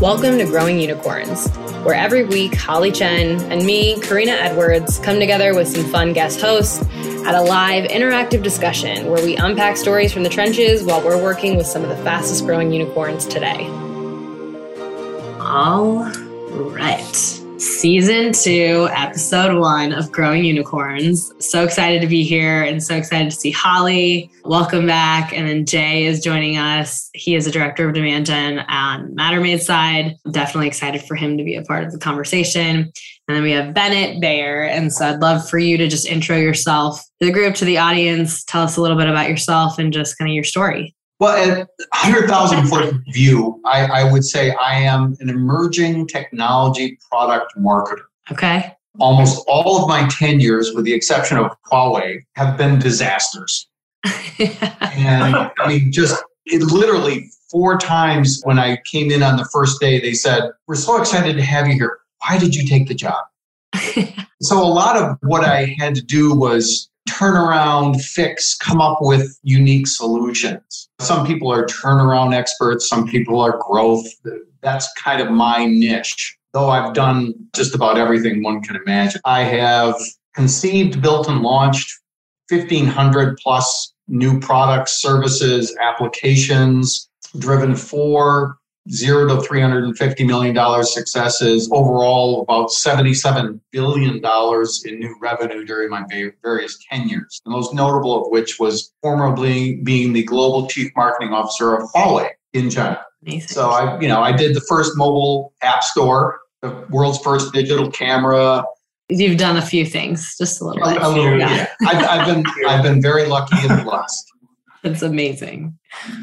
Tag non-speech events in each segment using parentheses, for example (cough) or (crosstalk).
Welcome to Growing Unicorns, where every week Holly Chen and me, Korina Edwards, come together with some fun guest hosts at a live interactive discussion where we unpack stories from the trenches while we're working with some of the fastest growing unicorns today. All right season two, episode one of Growing Unicorns. So excited to be here and so excited to see Holly. Welcome back. And then Jay is joining us. He is a director of demand gen on Matter Made side. Definitely excited for him to be a part of the conversation. And then we have Bennet Bayer. And so I'd love for you to just intro yourself to the group, to the audience, tell us a little bit about yourself and just kind of your story. Well, at 100,000 foot view, I, I would say I am an emerging technology product marketer. Okay. Almost all of my tenures, with the exception of Huawei, have been disasters. (laughs) and I mean, just it literally four times when I came in on the first day, they said, We're so excited to have you here. Why did you take the job? (laughs) so a lot of what I had to do was turn around, fix, come up with unique solutions. Some people are turnaround experts, some people are growth. That's kind of my niche. Though I've done just about everything one can imagine. I have conceived, built, and launched 1,500 plus new products, services, applications, driven four zero to $350 million successes, overall about $77 billion in new revenue during my various tenures. The most notable of which was formerly being the global chief marketing officer of Huawei in China. Amazing. So I, you know, I did the first mobile app store, the world's first digital camera. You've done a few things, just a little bit. A, a little, yeah. yeah. I've, I've been, I've been very lucky and blessed. It's amazing.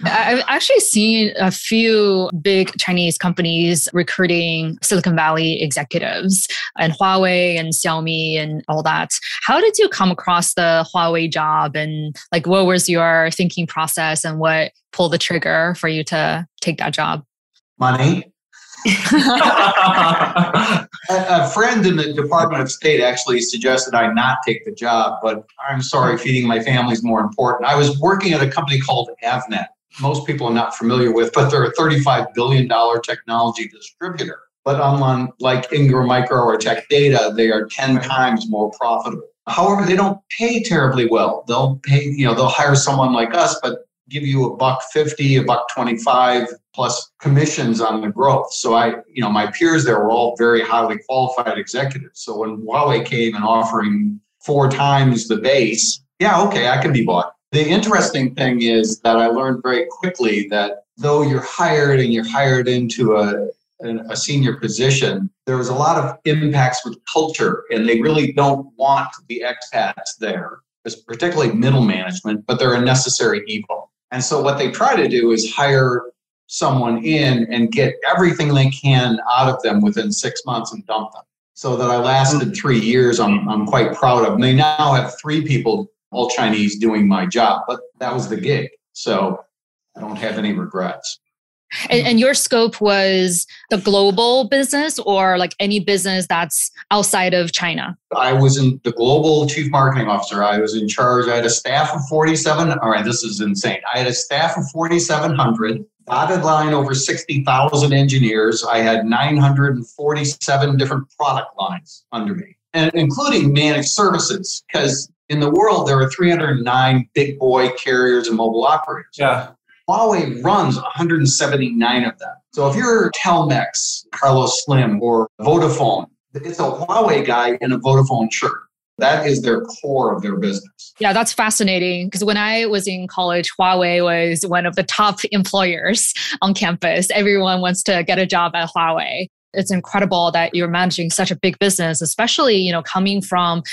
I've actually seen a few big Chinese companies recruiting Silicon Valley executives and Huawei and Xiaomi and all that. How did you come across the Huawei job and like what was your thinking process and what pulled the trigger for you to take that job? Money. A, a, friend in the Department of State actually suggested I not take the job, but I'm sorry, feeding my family is more important. I was working at a company called Avnet. Most people are not familiar with, but they're a $35 billion technology distributor. But unlike Ingram Micro or Tech Data, they are 10 times more profitable. However, they don't pay terribly well. They'll pay, you know, they'll hire someone like us, but give you a buck 50, a buck 25 plus commissions on the growth. So I, you know, my peers there were all very highly qualified executives. So when Huawei came and offering four times the base, yeah, okay, I can be bought. The interesting thing is that I learned very quickly that though you're hired and you're hired into a a senior position, there was a lot of impacts with culture, and they really don't want the expats there, particularly middle management, but they're a necessary evil. And so what they try to do is hire someone in and get everything they can out of them within six months and dump them. So that I lasted mm. three years, I'm, I'm quite proud of. And they now have three people, all Chinese, doing my job, but that was the gig. So I don't have any regrets. And, mm-hmm. and, your scope was the global business or like any business that's outside of China? I was in the global chief marketing officer. I was in charge. I had a staff of 47. All right, this is insane. I had a staff of 4,700, dotted line over 60,000 engineers. I had 947 different product lines under me, and including managed services, because in the world, there are 309 big boy carriers and mobile operators. Yeah. Huawei runs 179 of them. So if you're Telmex, Carlos Slim, or Vodafone, it's a Huawei guy in a Vodafone shirt. That is their core of their business. Yeah, that's fascinating because when I was in college, Huawei was one of the top employers on campus. Everyone wants to get a job at Huawei it's incredible that you're managing such a big business, especially, you know, coming from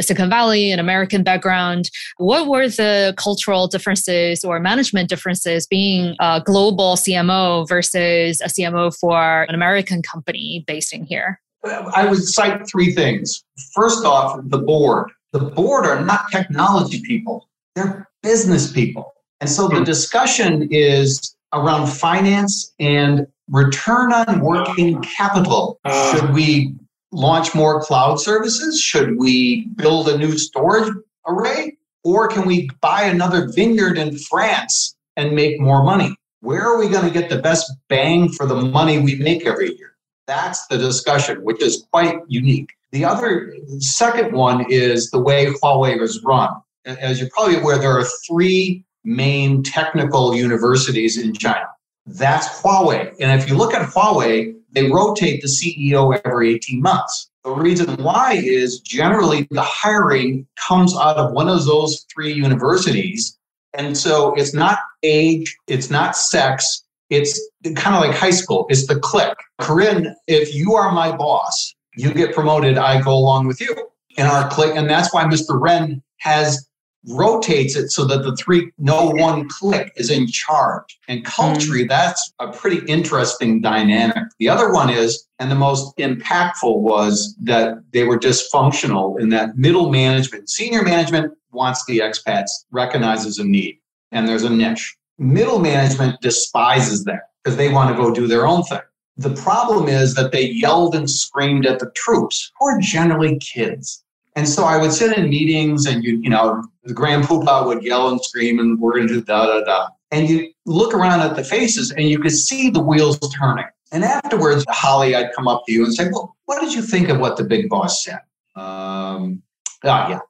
Silicon Valley, an American background. What were the cultural differences or management differences being a global CMO versus a CMO for an American company based in here? I would cite three things. First off, the board. The board are not technology people, they're business people. And so the hmm. discussion is around finance and return on working capital. Uh. Should we launch more cloud services? Should we build a new storage array? Or can we buy another vineyard in France and make more money? Where are we going to get the best bang for the money we make every year? That's the discussion, which is quite unique. The other second one is the way Huawei is run. As you're probably aware, there are three main technical universities in China. That's Huawei. And if you look at Huawei, they rotate the CEO every 18 months. The reason why is generally the hiring comes out of one of those three universities. And so it's not age, it's not sex, it's kind of like high school, it's the click. Corinne, if you are my boss, you get promoted, I go along with you in our click. And that's why Mr. Ren has rotates it so that the three no one click is in charge. And culturally mm. that's a pretty interesting dynamic. The other one is and the most impactful was that they were dysfunctional in that middle management. Senior management wants the expats recognizes a need and there's a niche. Middle management despises that because they want to go do their own thing. The problem is that they yelled and screamed at the troops who are generally kids and so I would sit in meetings and you, you know, the grand poobah would yell and scream and we're going to do da da da. And you look around at the faces and you could see the wheels turning. And afterwards, Holly, I'd come up to you and say, well, what did you think of what the big boss said? Um, oh, yeah.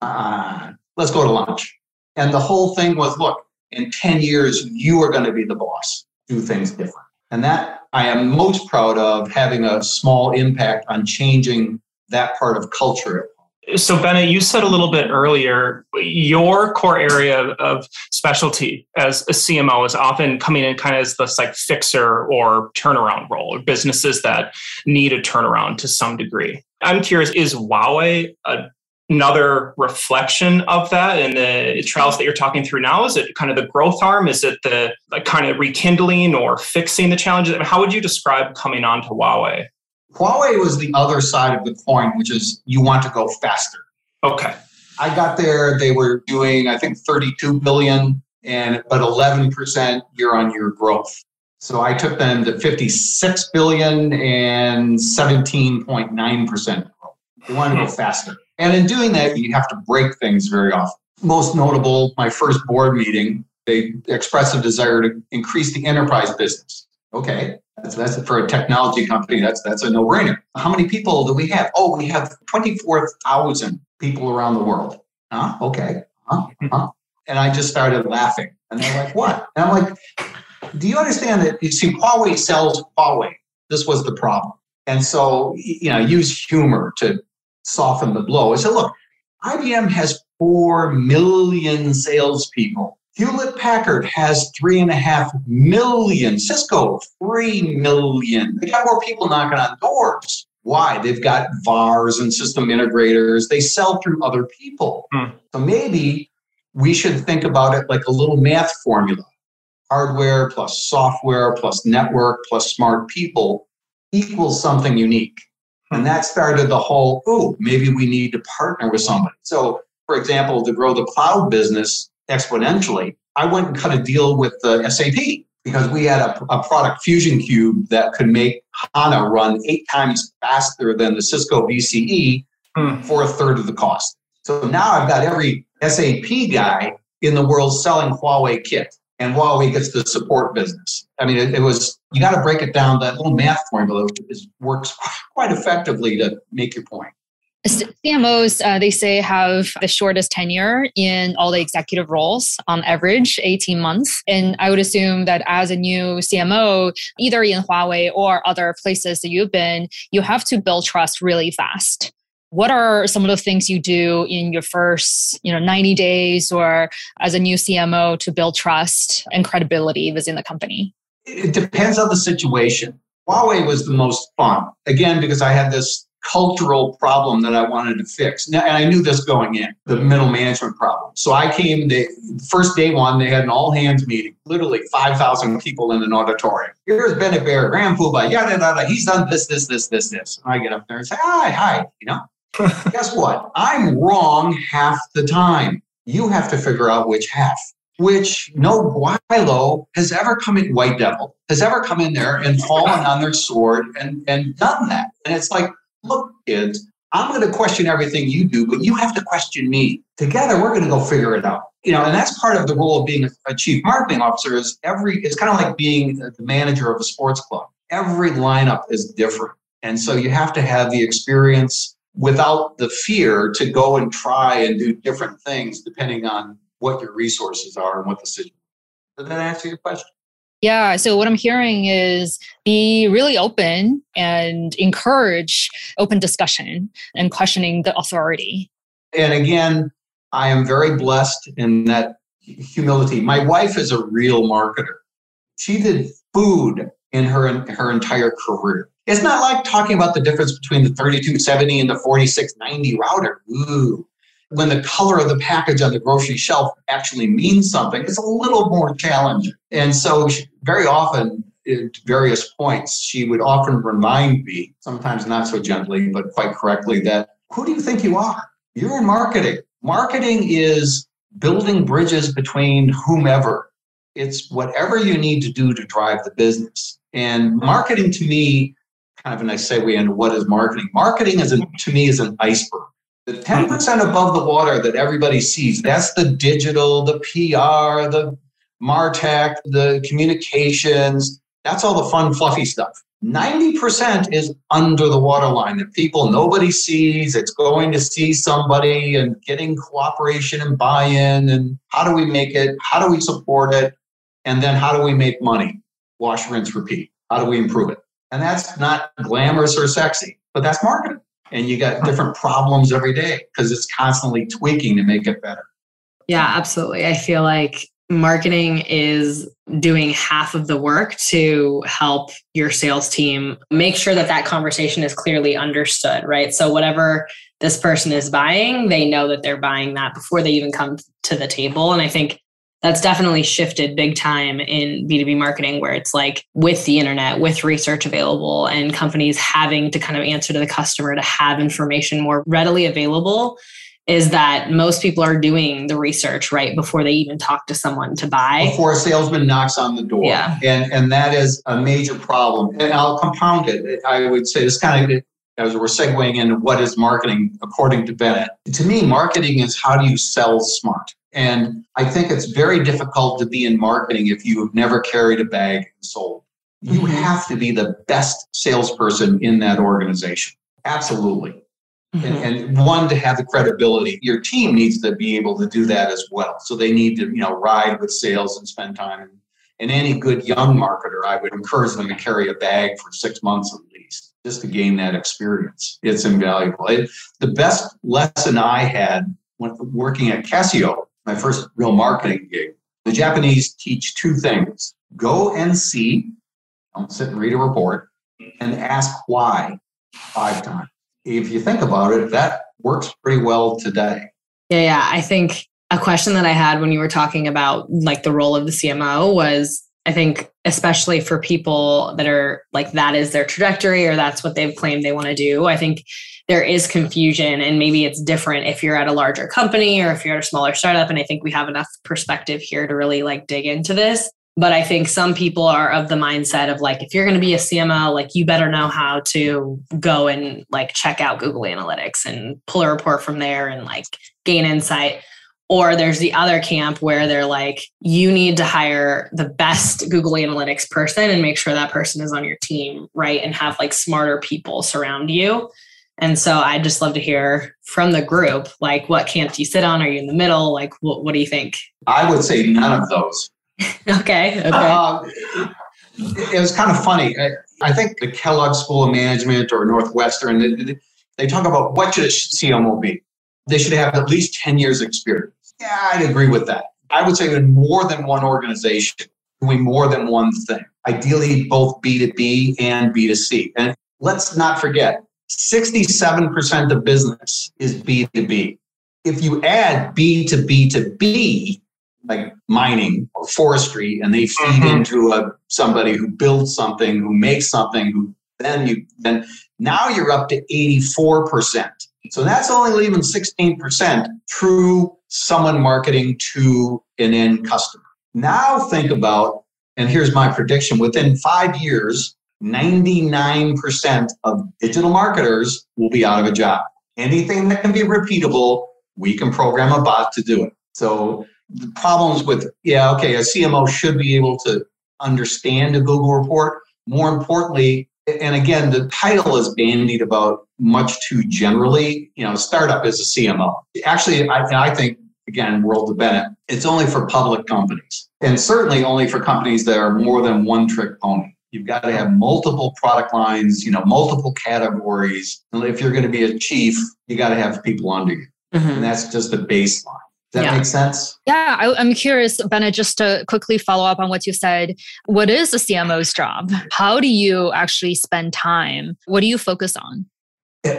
Uh, let's go to lunch. And the whole thing was, look, in 10 years, you are going to be the boss. Do things different. And that I am most proud of having a small impact on changing that part of culture so, Bennet, you said a little bit earlier, your core area of specialty as a CMO is often coming in kind of as this like fixer or turnaround role, or businesses that need a turnaround to some degree. I'm curious, is Huawei a, another reflection of that and the trials that you're talking through now? Is it kind of the growth arm? Is it the like kind of rekindling or fixing the challenges? I mean, how would you describe coming on to Huawei? Huawei was the other side of the coin, which is you want to go faster. Okay. I got there, they were doing, I think, 32 billion and but 11% year on year growth. So I took them to 56 billion and 17.9% growth. They want to go hmm. faster. And in doing that, you have to break things very often. Most notable, my first board meeting, they expressed a desire to increase the enterprise business. Okay. That's, that's for a technology company. That's that's a no-brainer. How many people do we have? Oh, we have twenty-four thousand people around the world. Huh? Okay. Huh? Huh? And I just started laughing. And they're like, "What?" And I'm like, "Do you understand that? You see, Huawei sells Huawei. This was the problem." And so, you know, use humor to soften the blow. I said, "Look, IBM has four million salespeople." Hewlett Packard has three and a half million. Cisco, three million. They got more people knocking on doors. Why? They've got VARs and system integrators. They sell through other people. Hmm. So maybe we should think about it like a little math formula hardware plus software plus network plus smart people equals something unique. And hmm. that started the whole, oh, maybe we need to partner with somebody. So, for example, to grow the cloud business, exponentially, I went and cut a deal with the SAP because we had a, a, product FusionCube that could make HANA run eight times faster than the Cisco VCE hmm. for a third of the cost. So now I've got every SAP guy in the world selling Huawei kit, and Huawei gets the support business. I mean, it, it was you got to break it down. That little math formula is, works quite effectively to make your point. CMOs, uh, they say, have the shortest tenure in all the executive roles on average, 18 months. And I would assume that as a new CMO, either in Huawei or other places that you've been, you have to build trust really fast. What are some of the things you do in your first, you know, 90 days or as a new CMO to build trust and credibility within the company? It depends on the situation. Huawei was the most fun. Again, because I had this cultural problem that I wanted to fix. Now, and I knew this going in, the middle management problem. So I came, the first day one, they had an all hands meeting, literally 5,000 people in an auditorium. Here's Bennet Bayer, Graham Poobah, yada, yada, he's done this, this, this, this, this. And I get up there and say, hi, hi, you know. (laughs) Guess what? I'm wrong half the time. You have to figure out which half which no gweilo has ever come in, White Devil has ever come in there and fallen on their sword and, and done that. And it's like, look, kids, I'm going to question everything you do, but you have to question me. Together, we're going to go figure it out. You know, and that's part of the role of being a chief marketing officer is every, it's kind of like being the manager of a sports club. Every lineup is different. And so you have to have the experience without the fear to go and try and do different things depending on what your resources are and what the situation. Did that answer your question? Yeah. So what I'm hearing is be really open and encourage open discussion and questioning the authority. And again, I am very blessed in that humility. My wife is a real marketer. She did food in her her entire career. It's not like talking about the difference between the 3270 and the 4690 router. Ooh. When the color of the package on the grocery shelf actually means something, it's a little more challenging. And so, she, very often, at various points, she would often remind me, sometimes not so gently, but quite correctly, that who do you think you are? You're in marketing. Marketing is building bridges between whomever. It's whatever you need to do to drive the business. And marketing to me, kind of a nice segue into what is marketing. Marketing is a, to me is an iceberg. The 10% above the water that everybody sees, that's the digital, the PR, the MarTech, the communications, that's all the fun, fluffy stuff. 90% is under the waterline that people nobody sees. It's going to see somebody and getting cooperation and buy in. And how do we make it? How do we support it? And then how do we make money? Wash, rinse, repeat. How do we improve it? And that's not glamorous or sexy, but that's marketing. And you got different problems every day because it's constantly tweaking to make it better. Yeah, absolutely. I feel like marketing is doing half of the work to help your sales team make sure that that conversation is clearly understood, right? So, whatever this person is buying, they know that they're buying that before they even come to the table. And I think that's definitely shifted big time in B2B marketing, where it's like with the internet, with research available, and companies having to kind of answer to the customer to have information more readily available is that most people are doing the research right before they even talk to someone to buy. Before a salesman knocks on the door. Yeah. And, and that is a major problem. And I'll compound it. I would say this kind of, as we're segueing into what is marketing according to Bennet. To me, marketing is how do you sell smart? And I think it's very difficult to be in marketing if you have never carried a bag and sold. You mm-hmm. have to be the best salesperson in that organization. Absolutely. Mm-hmm. And, and, one to have the credibility your team needs to be able to do that as well so they need to you know ride with sales and spend time and any good young marketer i would encourage them to carry a bag for six months least just to gain that experience it's invaluable it, the best lesson i had when working at casio my first real marketing gig the japanese teach two things go and see don't sit and read a report and ask why five times if you think about it, that works pretty well today. Yeah, yeah. I think a question that I had when you were talking about like the role of the CMO was I think especially for people that are like that is their trajectory or that's what they've claimed they want to do. I think there is confusion and maybe it's different if you're at a larger company or if you're at a smaller startup and I think we have enough perspective here to really like dig into this. But I think some people are of the mindset of like, if you're going to be a CMO, like you better know how to go and like check out Google Analytics and pull a report from there and like gain insight. Or there's the other camp where they're like, you need to hire the best Google Analytics person and make sure that person is on your team, right? And have like smarter people surround you. And so I'd just love to hear from the group, like, what camp do you sit on? Are you in the middle? Like, what, what do you think? I would say none of those. (laughs) okay. Okay. Uh, it, it, was kind of funny. I, I, think the Kellogg School of Management or Northwestern, they, they talk about what should a CMO be. They should have at least 10 years experience. Yeah, I'd agree with that. I would say in more than one organization, doing more than one thing. Ideally, both B2B and B2C. And let's not forget, 67% of business is B2B. If you add B to B to B, like mining or forestry and they feed mm-hmm. into a somebody who builds something who makes something who then you then now you're up to 84% so that's only leaving 16% true someone marketing to an end customer now think about and here's my prediction within five years 99% of digital marketers will be out of a job anything that can be repeatable we can program a bot to do it so the problems with, yeah, okay, a CMO should be able to understand a Google report. More importantly, and again, the title is bandied about much too generally. You know, startup is a CMO. Actually, I, I think, again, World of Bennet, it's only for public companies and certainly only for companies that are more than one trick pony. You've got to have multiple product lines, you know, multiple categories. And if you're going to be a chief, you got to have people under you. Mm-hmm. And that's just the baseline. Does that yeah. make sense? Yeah, I, am curious, Bennett, just to quickly follow up on what you said. What is a CMO's job? How do you actually spend time? What do you focus on?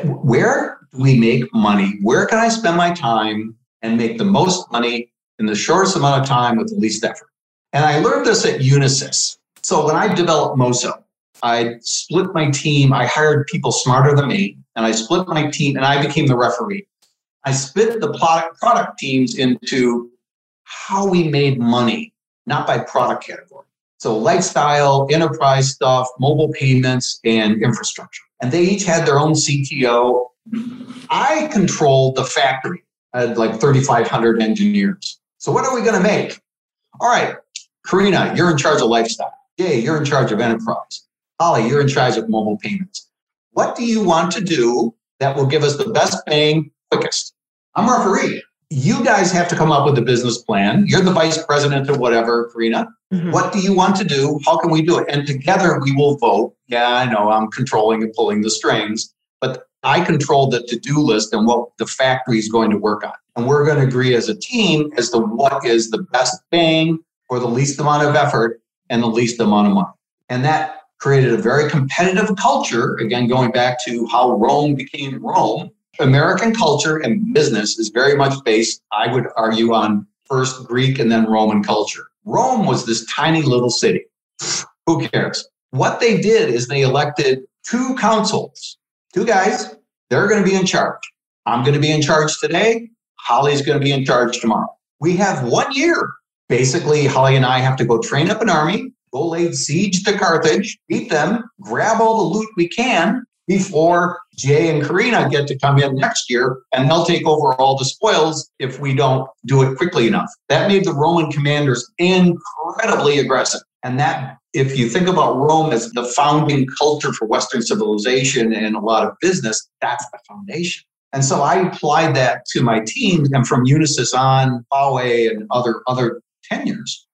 Where do we make money? Where can I spend my time and make the most money in the shortest amount of time with the least effort? And I learned this at Unisys. So when I developed Mozo, I split my team. I hired people smarter than me, and I split my team, and I became the referee. I split the product, product teams into how we made money, not by product category. So lifestyle, enterprise stuff, mobile payments, and infrastructure. And they each had their own CTO. I controlled the factory. Had like 3,500 engineers. So what are we going to make? All right, Korina, you're in charge of lifestyle. Jay, you're in charge of enterprise. Holly, you're in charge of mobile payments. What do you want to do that will give us the best bang quickest? I'm a referee. You guys have to come up with a business plan. You're the vice president or whatever, Korina. Mm-hmm. What do you want to do? How can we do it? And together we will vote. Yeah, I know I'm controlling and pulling the strings, but I control the to do list and what the factory is going to work on. And we're going to agree as a team as to what is the best thing for the least amount of effort and the least amount of money. And that created a very competitive culture. Again, going back to how Rome became Rome, American culture and business is very much based, I would argue, on first Greek and then Roman culture. Rome was this tiny little city. Who cares? What they did is they elected two councils, two guys. They're going to be in charge. I'm going to be in charge today. Holly's going to be in charge tomorrow. We have one year. Basically, Holly and I have to go train up an army, go lay siege to Carthage, beat them, grab all the loot we can, before Jay and Korina get to come in next year and they'll take over all the spoils if we don't do it quickly enough. That made the Roman commanders incredibly aggressive. And that, if you think about Rome as the founding culture for Western civilization and a lot of business, that's the foundation. And so I applied that to my team and from Unisys on, Huawei and other other tenures.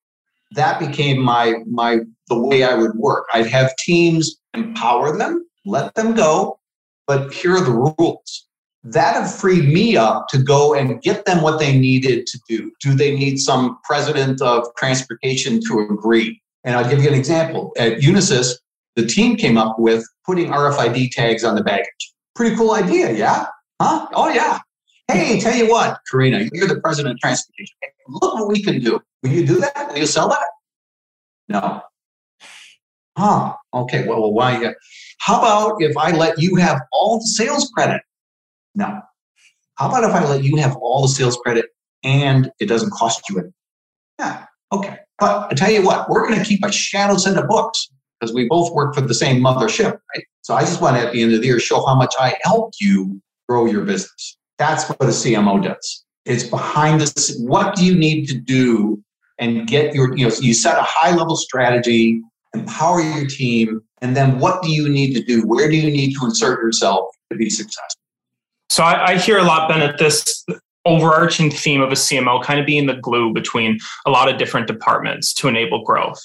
That became my my the way I would work. I'd have teams empower them let them go, but here are the rules. That have freed me up to go and get them what they needed to do. Do they need some president of transportation to agree? And I'll give you an example. At Unisys, the team came up with putting RFID tags on the baggage. Pretty cool idea, yeah? Huh? Oh, yeah. Hey, tell you what, Korina, you're the president of transportation. Look what we can do. Will you do that? Will you sell that? No. Huh. Okay. Well, why? How about if I let you have all the sales credit? No. How about if I let you have all the sales credit and it doesn't cost you anything? Yeah. Okay. But I tell you what, we're going to keep a shadow set of books because we both work for the same mothership, right? So I just want to at the end of the year show how much I helped you grow your business. That's what a CMO does. It's behind this. What do you need to do and get your, you know, you set a high level strategy, empower your team, and then what do you need to do? Where do you need to insert yourself to be successful? So I, I hear a lot, Bennet, this overarching theme of a CMO kind of being the glue between a lot of different departments to enable growth.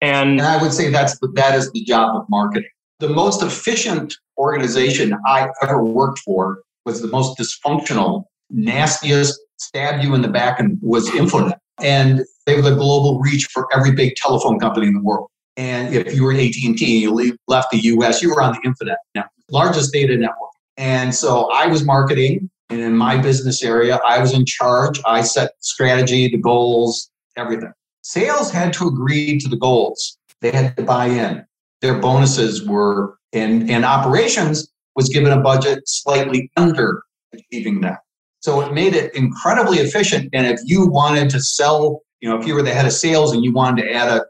And, and I would say that's that is the job of marketing. The most efficient organization I ever worked for was the most dysfunctional, nastiest, stab you in the back and was Infonet. And they were the global reach for every big telephone company in the world. And if you were AT&T and you left the US, you were on the Infonet network, largest data network. And so I was marketing, and in my business area, I was in charge. I set strategy, the goals, everything. Sales had to agree to the goals. They had to buy in. Their bonuses were, and, and operations was given a budget slightly under achieving that. So it made it incredibly efficient. And if you wanted to sell, you know, if you were the head of sales and you wanted to add a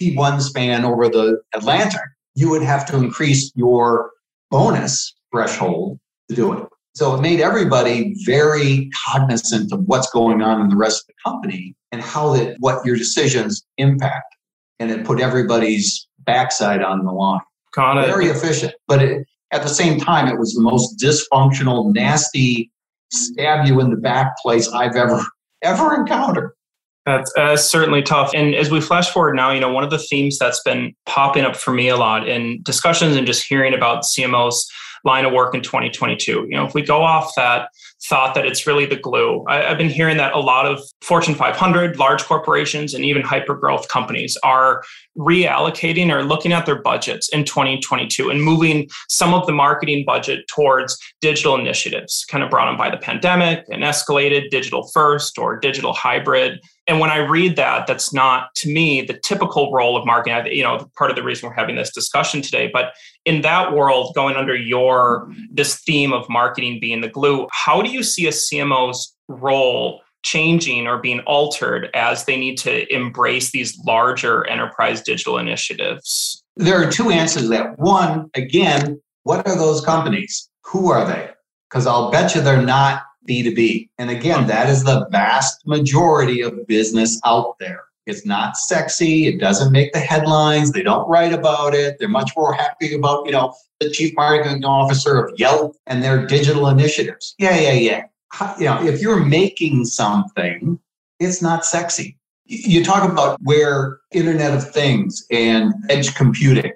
T1 span over the Atlantic, you would have to increase your bonus threshold to do it. So it made everybody very cognizant of what's going on in the rest of the company and how that what your decisions impact. And it put everybody's backside on the line. Got it. Very efficient. But it, at the same time, it was the most dysfunctional, nasty, stab you in the back place I've ever (laughs) ever encountered. That's uh, certainly tough. And as we flash forward now, you know, one of the themes that's been popping up for me a lot in discussions and just hearing about CMOs line of work in 2022. You know, if we go off that thought that it's really the glue, I, have been hearing that a lot of Fortune 500, large corporations, and even hyper growth companies are reallocating or looking at their budgets in 2022 and moving some of the marketing budget towards digital initiatives, kind of brought on by the pandemic and escalated digital first or digital hybrid. And when I read that, that's not to me the typical role of marketing. You know, part of the reason we're having this discussion today. But in that world, going under your this theme of marketing being the glue, how do you see a CMO's role changing or being altered as they need to embrace these larger enterprise digital initiatives? There are two answers to that. One, again, what are those companies? Who are they? Because I'll bet you they're not B2B. And again, that is the vast majority of business out there. It's not sexy. It doesn't make the headlines. They don't write about it. They're much more happy about, you know, the chief marketing officer of Yelp and their digital initiatives. Yeah, yeah, yeah you know, if you're making something, it's not sexy. You talk about where Internet of Things and edge computing,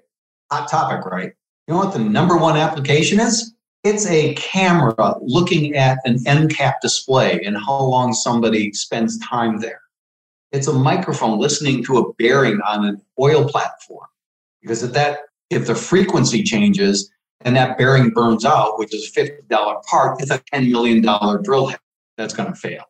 hot topic, right? You know what the number one application is? It's a camera looking at an end cap display and how long somebody spends time there. It's a microphone listening to a bearing on an oil platform. Because if that if the frequency changes, and that bearing burns out, which is a $50 part, it's a $10 million drill head that's going to fail.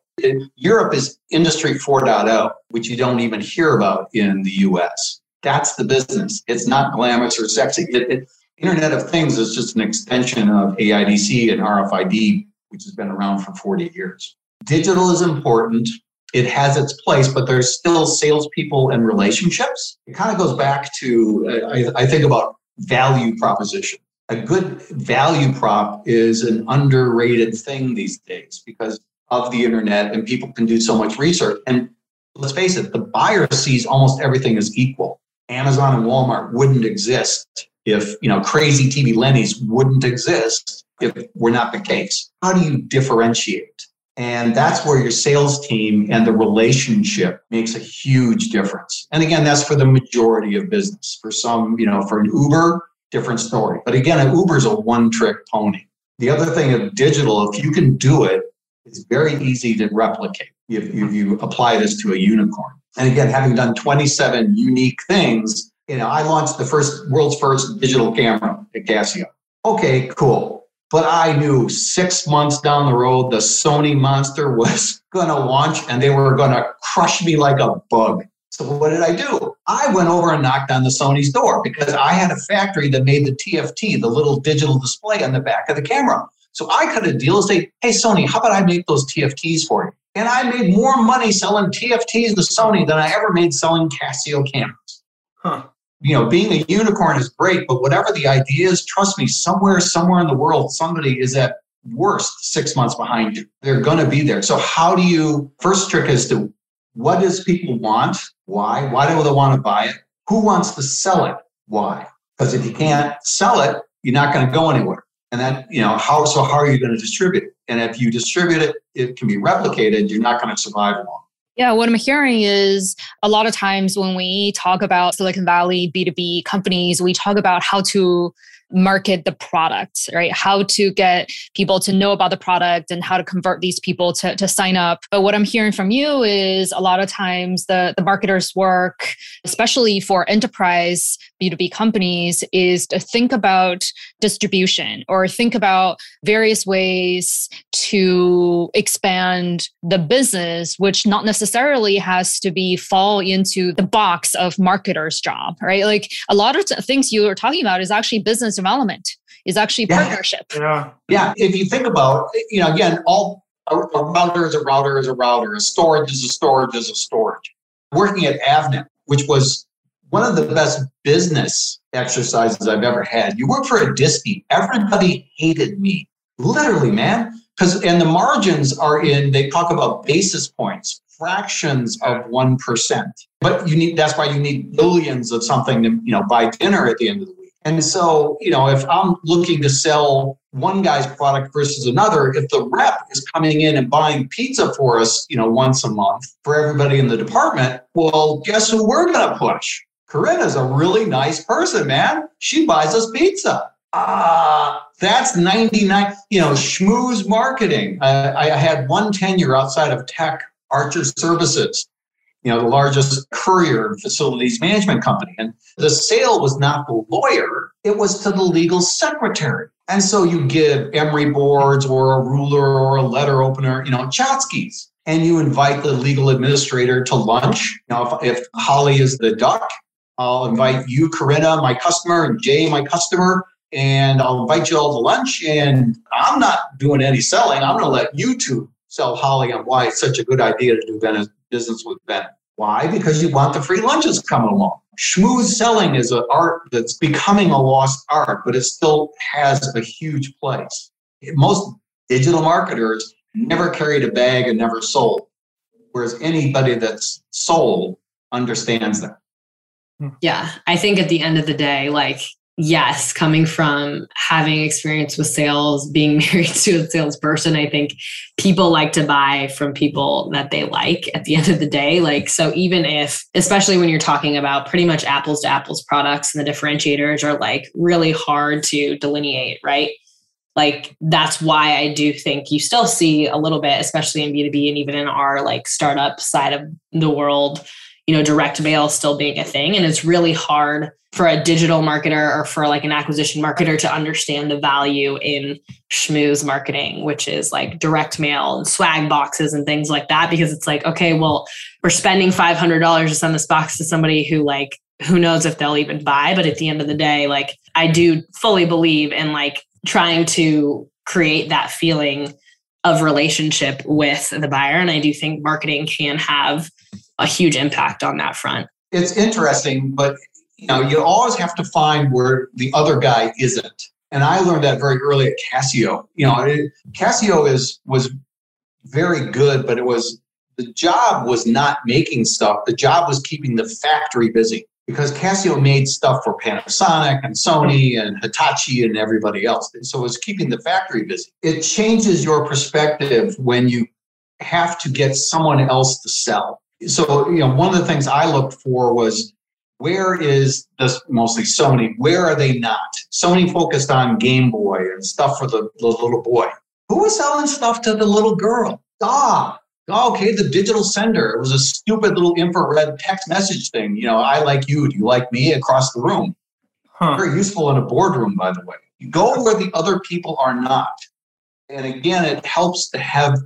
Europe is industry 4.0, which you don't even hear about in the US. That's the business. It's not glamorous or sexy. It, it, Internet of Things is just an extension of AIDC and RFID, which has been around for 40 years. Digital is important. It has its place, but there's still salespeople and relationships. It kind of goes back to, uh, I, I think about value proposition a good value prop is an underrated thing these days because of the internet and people can do so much research. And let's face it, the buyer sees almost everything as equal. Amazon and Walmart wouldn't exist if, you know, crazy TV Lenny's wouldn't exist if we're not the case. How do you differentiate? And that's where your sales team and the relationship makes a huge difference. And again, that's for the majority of business. For some, you know, for an Uber, different story. But again, an Uber's a one trick pony. The other thing of digital, if you can do it, it's very easy to replicate if, if you apply this to a unicorn. And again, having done 27 unique things, you know, I launched the first world's first digital camera at Casio. Okay, cool. But I knew six months down the road, the Sony monster was (laughs) going to launch and they were going to crush me like a bug. So what did I do? I went over and knocked on the Sony's door because I had a factory that made the TFT, the little digital display on the back of the camera. So I cut a deal and say, hey, Sony, how about I make those TFTs for you? And I made more money selling TFTs to Sony than I ever made selling Casio cameras. Huh. You know, being a unicorn is great, but whatever the idea is, trust me, somewhere, somewhere in the world, somebody is at worst six months behind you. They're going to be there. So how do you, first trick is to what does people want? Why? Why do they want to buy it? Who wants to sell it? Why? Because if you can't sell it, you're not going to go anywhere. And then, you know, how so how are you going to distribute it? And if you distribute it, it can be replicated, you're not going to survive long. Yeah, what I'm hearing is a lot of times when we talk about Silicon Valley B2B companies, we talk about how to market the product, right? How to get people to know about the product and how to convert these people to, to sign up. But what I'm hearing from you is a lot of times the, the marketers work, especially for enterprise B2B companies, is to think about distribution or think about various ways to expand the business, which not necessarily has to be fall into the box of marketer's job, right? Like a lot of t- things you are talking about is actually business development, is actually yeah. partnership. Yeah. Yeah. If you think about, you know, again, all a, a router is a router is a router, a storage is a storage is a storage. Working at Avnet, which was one of the best business exercises I've ever had. You work for a Disney. Everybody hated me Literally, man. Because and the margins are in, they talk about basis points, fractions of one percent. But you need that's why you need billions of something to, you know, buy dinner at the end of the week. And so, you know, if I'm looking to sell one guy's product versus another, if the rep is coming in and buying pizza for us, you know, once a month for everybody in the department, well, guess who we're going to push? Korina's a really nice person, man. She buys us pizza. Ah, uh, that's 99, you know, schmooze marketing. Uh, I had one tenure outside of tech, Archer Services, you know, the largest courier facilities management company. And the sale was not the lawyer, it was to the legal secretary. And so you give emery boards or a ruler or a letter opener, you know, tchotchkes. And you invite the legal administrator to lunch. Know, if, if Holly is the duck, I'll invite you, Korina, my customer, and Jay, my customer, and I'll invite you all to lunch. And I'm not doing any selling. I'm going to let you two sell Holly on why it's such a good idea to do business with Ben. Why? Because you want the free lunches coming along. Schmooze selling is an art that's becoming a lost art, but it still has a huge place. Most digital marketers never carried a bag and never sold, whereas anybody that's sold understands that. Hmm. Yeah, I think at the end of the day, like yes, coming from having experience with sales, being (laughs) married to a salesperson, I think people like to buy from people that they like at the end of the day. Like, so even if, especially when you're talking about pretty much apples to apples products and the differentiators are like really hard to delineate, right? Like, that's why I do think you still see a little bit, especially in B2B and even in our like startup side of the world, you know, direct mail still being a thing. And it's really hard for a digital marketer or for like an acquisition marketer to understand the value in schmooze marketing, which is like direct mail and swag boxes and things like that. Because it's like, okay, well, we're spending $500 to send this box to somebody who like, who knows if they'll even buy. But at the end of the day, like I do fully believe in like trying to create that feeling of relationship with the buyer. And I do think marketing can have a huge impact on that front. It's interesting, but you know, you always have to find where the other guy isn't. And I learned that very early at Casio. You know, it, Casio is was very good, but it was the job was not making stuff. The job was keeping the factory busy because Casio made stuff for Panasonic and Sony and Hitachi and everybody else. So it was keeping the factory busy. It changes your perspective when you have to get someone else to sell. So, you know, one of the things I looked for was where is this mostly Sony? Where are they not? Sony focused on Game Boy and stuff for the, the little boy. Who was selling stuff to the little girl? Ah, okay, the digital sender. It was a stupid little infrared text message thing. You know, I like you. Do you like me? Across the room. Huh. Very useful in a boardroom, by the way. You go where the other people are not. And again, it helps to have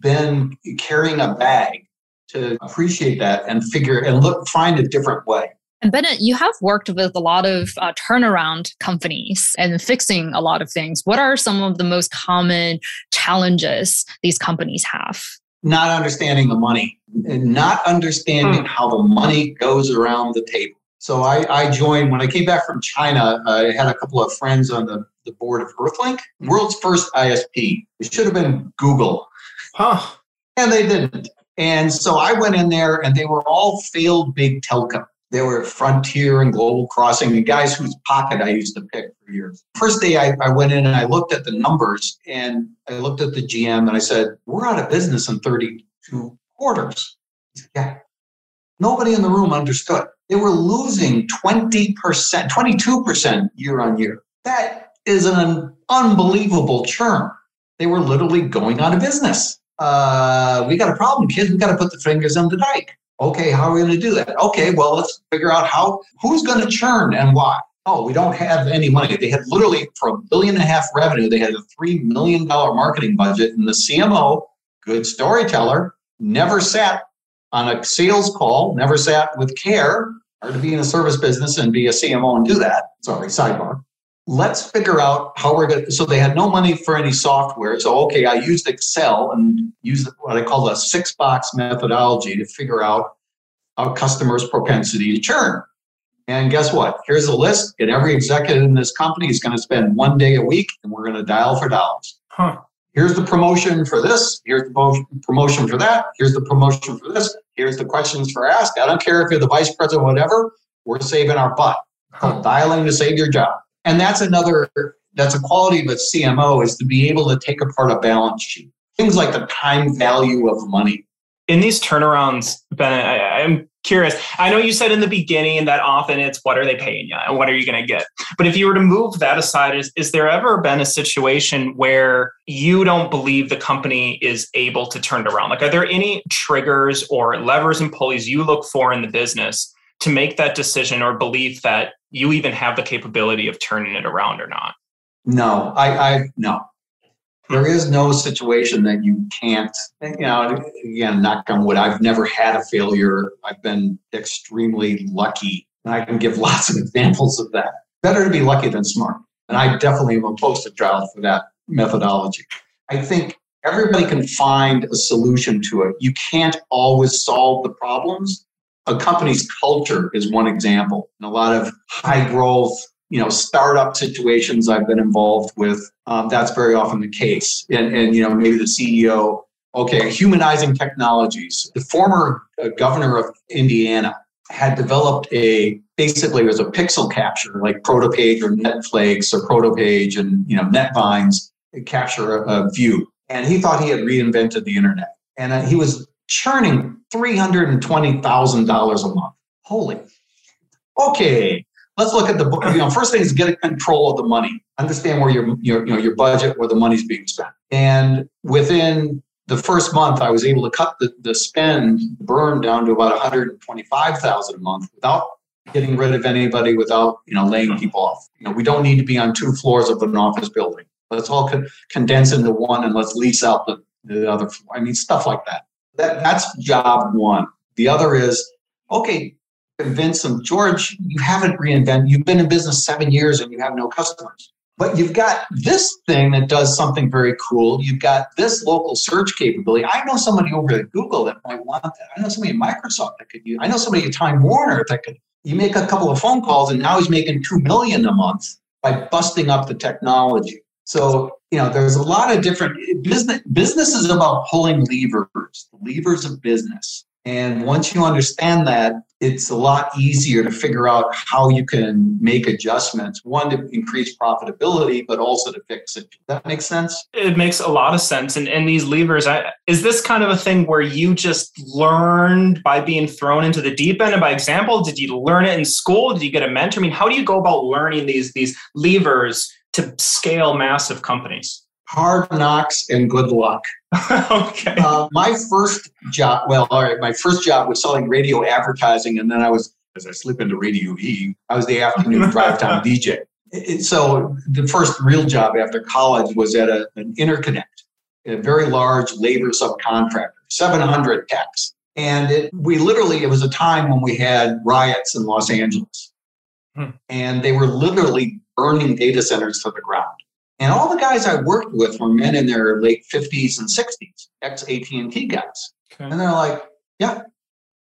been carrying a bag to appreciate that and figure and look, find a different way. And Bennet, you have worked with a lot of uh, turnaround companies and fixing a lot of things. What are some of the most common challenges these companies have? Not understanding the money and not understanding hmm. how the money goes around the table. So I, I, joined when I came back from China. I had a couple of friends on the, the board of Earthlink, world's first ISP. It should have been Google. Huh. And they didn't. And so I went in there and they were all failed big telco. They were Frontier and Global Crossing, the guys whose pocket I used to pick for years. First day I, I went in and I looked at the numbers and I looked at the GM and I said, We're out of business in 32 quarters. Said, yeah. Nobody in the room understood. They were losing 20%, 22% year on year. That is an unbelievable churn. They were literally going out of business. Uh, we got a problem, kids. We got to put the fingers on the dike. Okay, how are we going to do that? Okay, well, let's figure out how, who's going to churn and why. Oh, we don't have any money. They had literally, for a billion and a half revenue, they had a $3 million marketing budget. And the CMO, good storyteller, never sat on a sales call, never sat with care. Hard to be in a service business and be a CMO and do that. Sorry, sidebar let's figure out how we're going to. So they had no money for any software. So, okay, I used Excel and used what I call a six box methodology to figure out our customer's propensity to churn. And guess what? Here's a list, and every executive in this company is going to spend one day a week, and we're going to dial for dollars. Huh. Here's the promotion for this. Here's the promotion for that. Here's the promotion for this. Here's the questions for ask. I don't care if you're the vice president, whatever. We're saving our butt. Called dialing to save your job. And that's another. That's a quality of a CMO is to be able to take apart a balance sheet. Things like the time value of money in these turnarounds, Ben, I, am curious. I know you said in the beginning that often it's what are they paying you and what are you going to get? But if you were to move that aside, is, is there ever been a situation where you don't believe the company is able to turn it around? Like, are there any triggers or levers and pulleys you look for in the business to make that decision or belief that you even have the capability of turning it around or not? No, I, I no, there is no situation that you can't, you know, again, knock on wood, I've never had a failure. I've been extremely lucky. And I can give (laughs) lots of examples of that. Better to be lucky than smart. And I definitely am a poster child for that methodology. I think everybody can find a solution to it. You can't always solve the problems. A company's culture is one example. And a lot of high growth you know startup situations I've been involved with, um, that's very often the case. And, and you know maybe the CEO, okay, humanizing technologies. The former uh, governor of Indiana had developed a basically it was a pixel capture like Protopage or Netflix or Protopage and you know Netvines capture a, a view. And he thought he had reinvented the internet. And uh, he was churning three hundred and twenty thousand dollars a month. Holy, okay let's look at the book. you know first thing is get control of the money. Understand where your your you know your budget where the money's being spent. And within the first month i was able to cut the, the spend burn down to about 125000 a month without getting rid of anybody without you know laying people off. You know we don't need to be on two floors of an office building. Let's all con- condense into one and let's lease out the, the other floor. I mean stuff like that that that's job one the other is okay convince them, George, you haven't reinvented, you've been in business seven years and you have no customers. But you've got this thing that does something very cool. You've got this local search capability. I know somebody over at Google that might want that. I know somebody at Microsoft that could use. I know somebody at Time Warner that could. You make a couple of phone calls, and now he's making two million a month by busting up the technology. So you know, there's a lot of different business. Business is about pulling levers, the levers of business. And once you understand that, it's a lot easier to figure out how you can make adjustments, one to increase profitability, but also to fix it. Does that make sense? It makes a lot of sense. And, and these levers, I, is this kind of a thing where you just learned by being thrown into the deep end and by example? Did you learn it in school? Did you get a mentor? I mean, how do you go about learning these, these levers to scale massive companies? hard knocks and good luck. (laughs) okay. Uh, my first job, well, all right, my first job was selling radio advertising, and then I was, as I slip into Radio E, I was the afternoon (laughs) drive time DJ. It, so the first real job after college was at a, an interconnect, a very large labor subcontractor, 700 techs. And it, we literally, it was a time when we had riots in Los Angeles. Hmm. And they were literally burning data centers to the ground. And all the guys I worked with were men in their late 50s and 60s, ex AT&T guys. Okay. And they're like, yeah,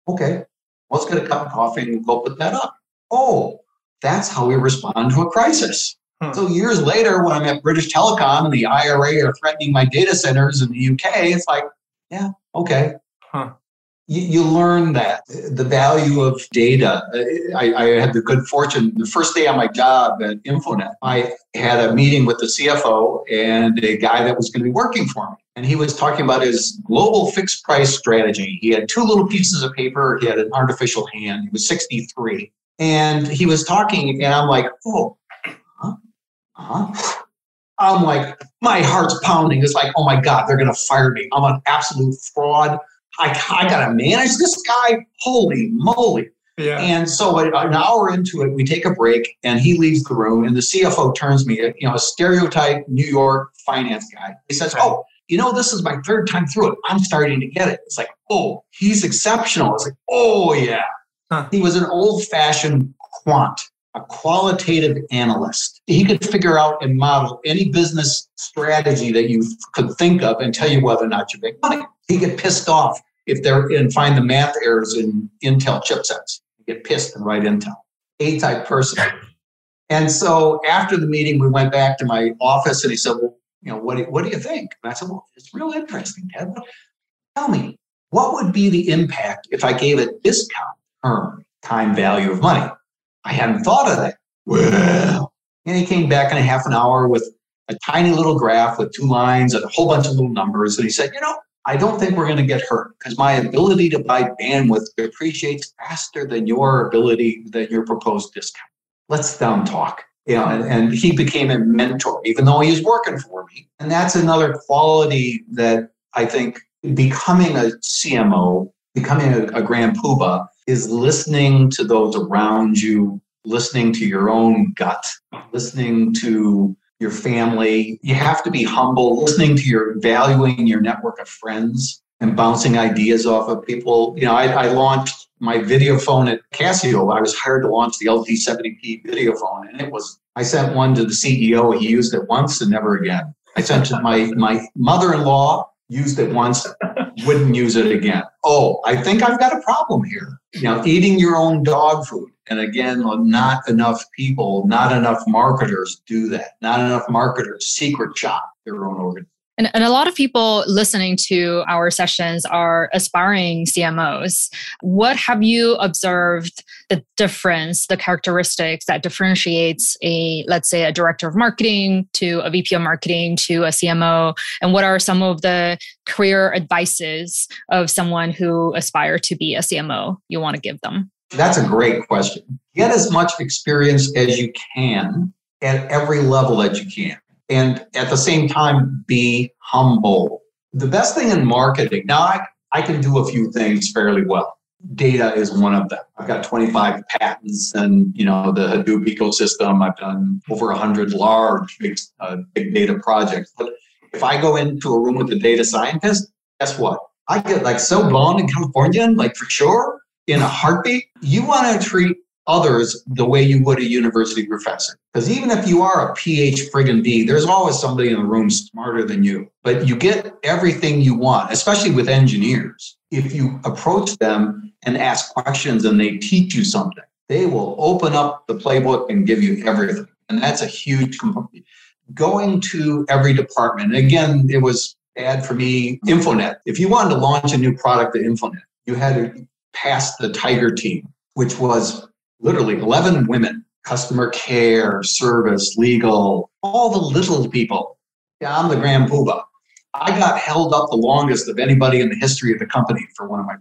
okay, let's get a cup of coffee and go put that up. Oh, that's how we respond to a crisis. Hmm. So years later, when I'm at British Telecom and the IRA are threatening my data centers in the UK, it's like, yeah, okay. Huh you, learn that the value of data. Uh, I, I, had the good fortune the first day on my job at Infonet, I had a meeting with the CFO and a guy that was going to be working for me. And he was talking about his global fixed price strategy. He had two little pieces of paper, he had an artificial hand, he was 63. And he was talking, and I'm like, oh, huh? huh? I'm like, my heart's pounding. It's like, oh my God, they're going to fire me. I'm an absolute fraud. I, I got to manage this guy. Holy moly. Yeah. And so an hour into it, we take a break and he leaves the room and the CFO turns me, you know, a stereotype New York finance guy. He says, Oh, you know, this is my third time through it. I'm starting to get it. It's like, oh, he's exceptional. It's like, oh yeah. Huh. He was an old fashioned quant, a qualitative analyst. He could figure out and model any business strategy that you could think of and tell you whether or not you make money. He get pissed off if they're and find the math errors in Intel chipsets. Get pissed and write Intel. A type person. And so after the meeting, we went back to my office and he said, Well, you know, what do, what do you think? And I said, Well, it's real interesting, Ted. Tell me, what would be the impact if I gave a discount term, time value of money? I hadn't thought of that. Well, and he came back in a half an hour with a tiny little graph with two lines and a whole bunch of little numbers. And he said, You know, I don't think we're going to get hurt because my ability to buy bandwidth depreciates faster than your ability, than your proposed discount. Let's down talk. You know, and, and he became a mentor, even though he was working for me. And that's another quality that I think becoming a CMO, becoming a, a grand poobah, is listening to those around you, listening to your own gut, listening to your family. You have to be humble, listening to your valuing your network of friends and bouncing ideas off of people. You know, I, I launched my video phone at Casio. I was hired to launch the LT70P video phone, and it was I sent one to the CEO. He used it once and never again. I sent to my my mother-in-law used it once, wouldn't use it again. Oh, I think I've got a problem here. You know, eating your own dog food. And again, uh, not enough people, not enough marketers do that. Not enough marketers secret shop their own organization. And, and a lot of people listening to our sessions are aspiring CMOs. What have you observed the difference, the characteristics that differentiates a, let's say, a director of marketing to a VP of marketing to a CMO? And what are some of the career advices of someone who aspire to be a CMO you want to give them? That's a great question. Get as much experience as you can at every level that you can and at the same time be humble. The best thing in marketing, now I, I can do a few things fairly well. Data is one of them. I've got 25 patents and you know the Hadoop ecosystem. I've done over 100 large big, uh, big data projects. But if I go into a room with a data scientist, guess what? I get like so blown in California, like for sure, in a heartbeat. You want to treat others the way you would a university professor. Because even if you are a PH friggin' D, there's always somebody in the room smarter than you. But you get everything you want, especially with engineers. If you approach them and ask questions and they teach you something, they will open up the playbook and give you everything. And that's a huge component. Going to every department, again, it was bad for me, Infonet. If you wanted to launch a new product at Infonet, you had to pass the Tiger team, which was literally 11 women, customer care, service, legal, all the little people. Yeah, I'm the grand poobah. I got held up the longest of anybody in the history of the company for one of my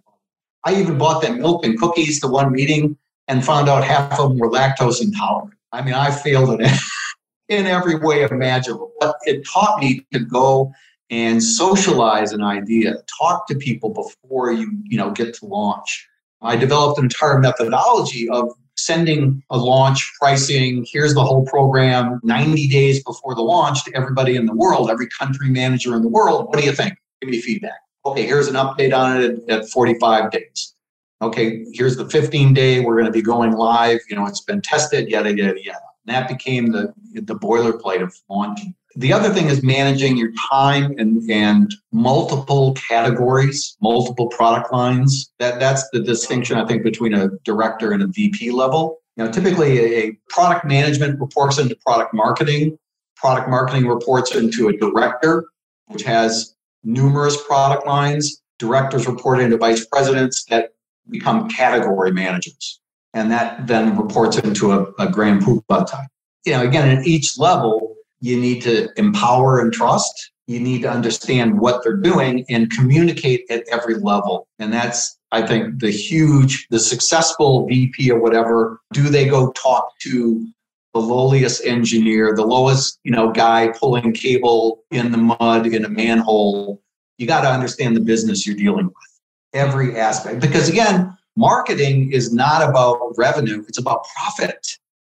I even bought them milk and cookies to one meeting and found out half of them were lactose intolerant. I mean, I failed it (laughs) in every way imaginable. But it taught me to go and socialize an idea, talk to people before you, you know, get to launch. I developed an entire methodology of sending a launch pricing, here's the whole program 90 days before the launch to everybody in the world, every country manager in the world. What do you think? Give me feedback. Okay, here's an update on it at, at 45 days. Okay, here's the 15 day. We're going to be going live. You know, it's been tested, yada, yada, yada. And that became the, the boilerplate of launching. The other thing is managing your time and, and multiple categories, multiple product lines. That, that's the distinction, I think, between a director and a VP level. You know, typically a product management reports into product marketing. Product marketing reports into a director, which has numerous product lines. Directors report into vice presidents that become category managers. And that then reports into a, a grand poobah type. You know, again, at each level, you need to empower and trust. You need to understand what they're doing and communicate at every level. And that's, I think, the huge, the successful VP or whatever. Do they go talk to the lowliest engineer, the lowest, you know, guy pulling cable in the mud in a manhole? You got to understand the business you're dealing with, every aspect. Because again, marketing is not about revenue, it's about profit.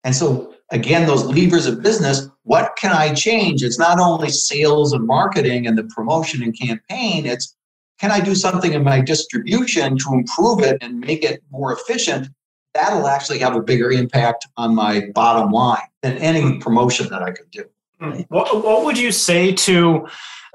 And so again, those levers of business, what can I change? It's not only sales and marketing and the promotion and campaign, it's can I do something in my distribution to improve it and make it more efficient? That'll actually have a bigger impact on my bottom line than any promotion that I could do. What, what would you say to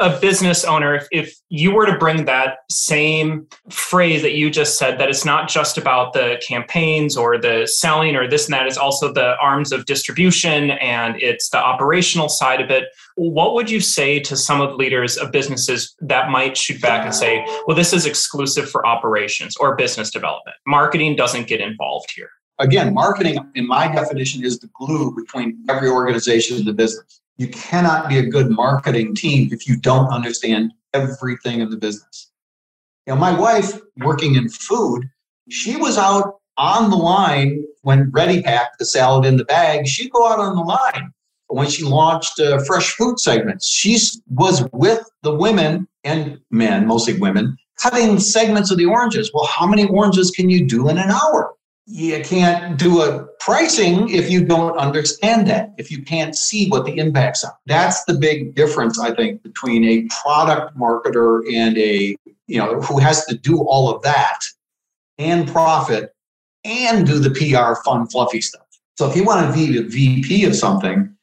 a business owner, if, if you were to bring that same phrase that you just said, that it's not just about the campaigns or the selling or this and that, it's also the arms of distribution and it's the operational side of it. What would you say to some of the leaders of businesses that might shoot back and say, well, this is exclusive for operations or business development? Marketing doesn't get involved here. Again, marketing, in my definition, is the glue between every organization and the business. You cannot be a good marketing team if you don't understand everything in the business. You know, my wife working in food, she was out on the line when Ready Pac, the salad in the bag, she'd go out on the line. When she launched uh, fresh food segments, she was with the women and men, mostly women, cutting segments of the oranges. Well, how many oranges can you do in an hour? You can't do a pricing if you don't understand that, if you can't see what the impacts are. That's the big difference, I think, between a product marketer and a, you know, who has to do all of that and profit and do the PR fun, fluffy stuff. So if you want to be a VP of something,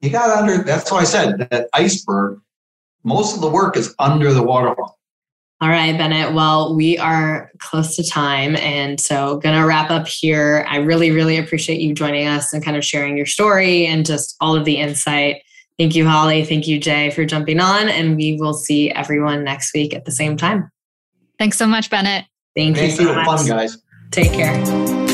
you got under, that's why I said that iceberg, most of the work is under the waterline. All right, Bennet. Well, we are close to time. And so, gonna wrap up here. I really, really appreciate you joining us and kind of sharing your story and just all of the insight. Thank you, Holly. Thank you, Jay, for jumping on. And we will see everyone next week at the same time. Thanks so much, Bennet. Thank, Thank you so you. much. Fun, guys. Take care.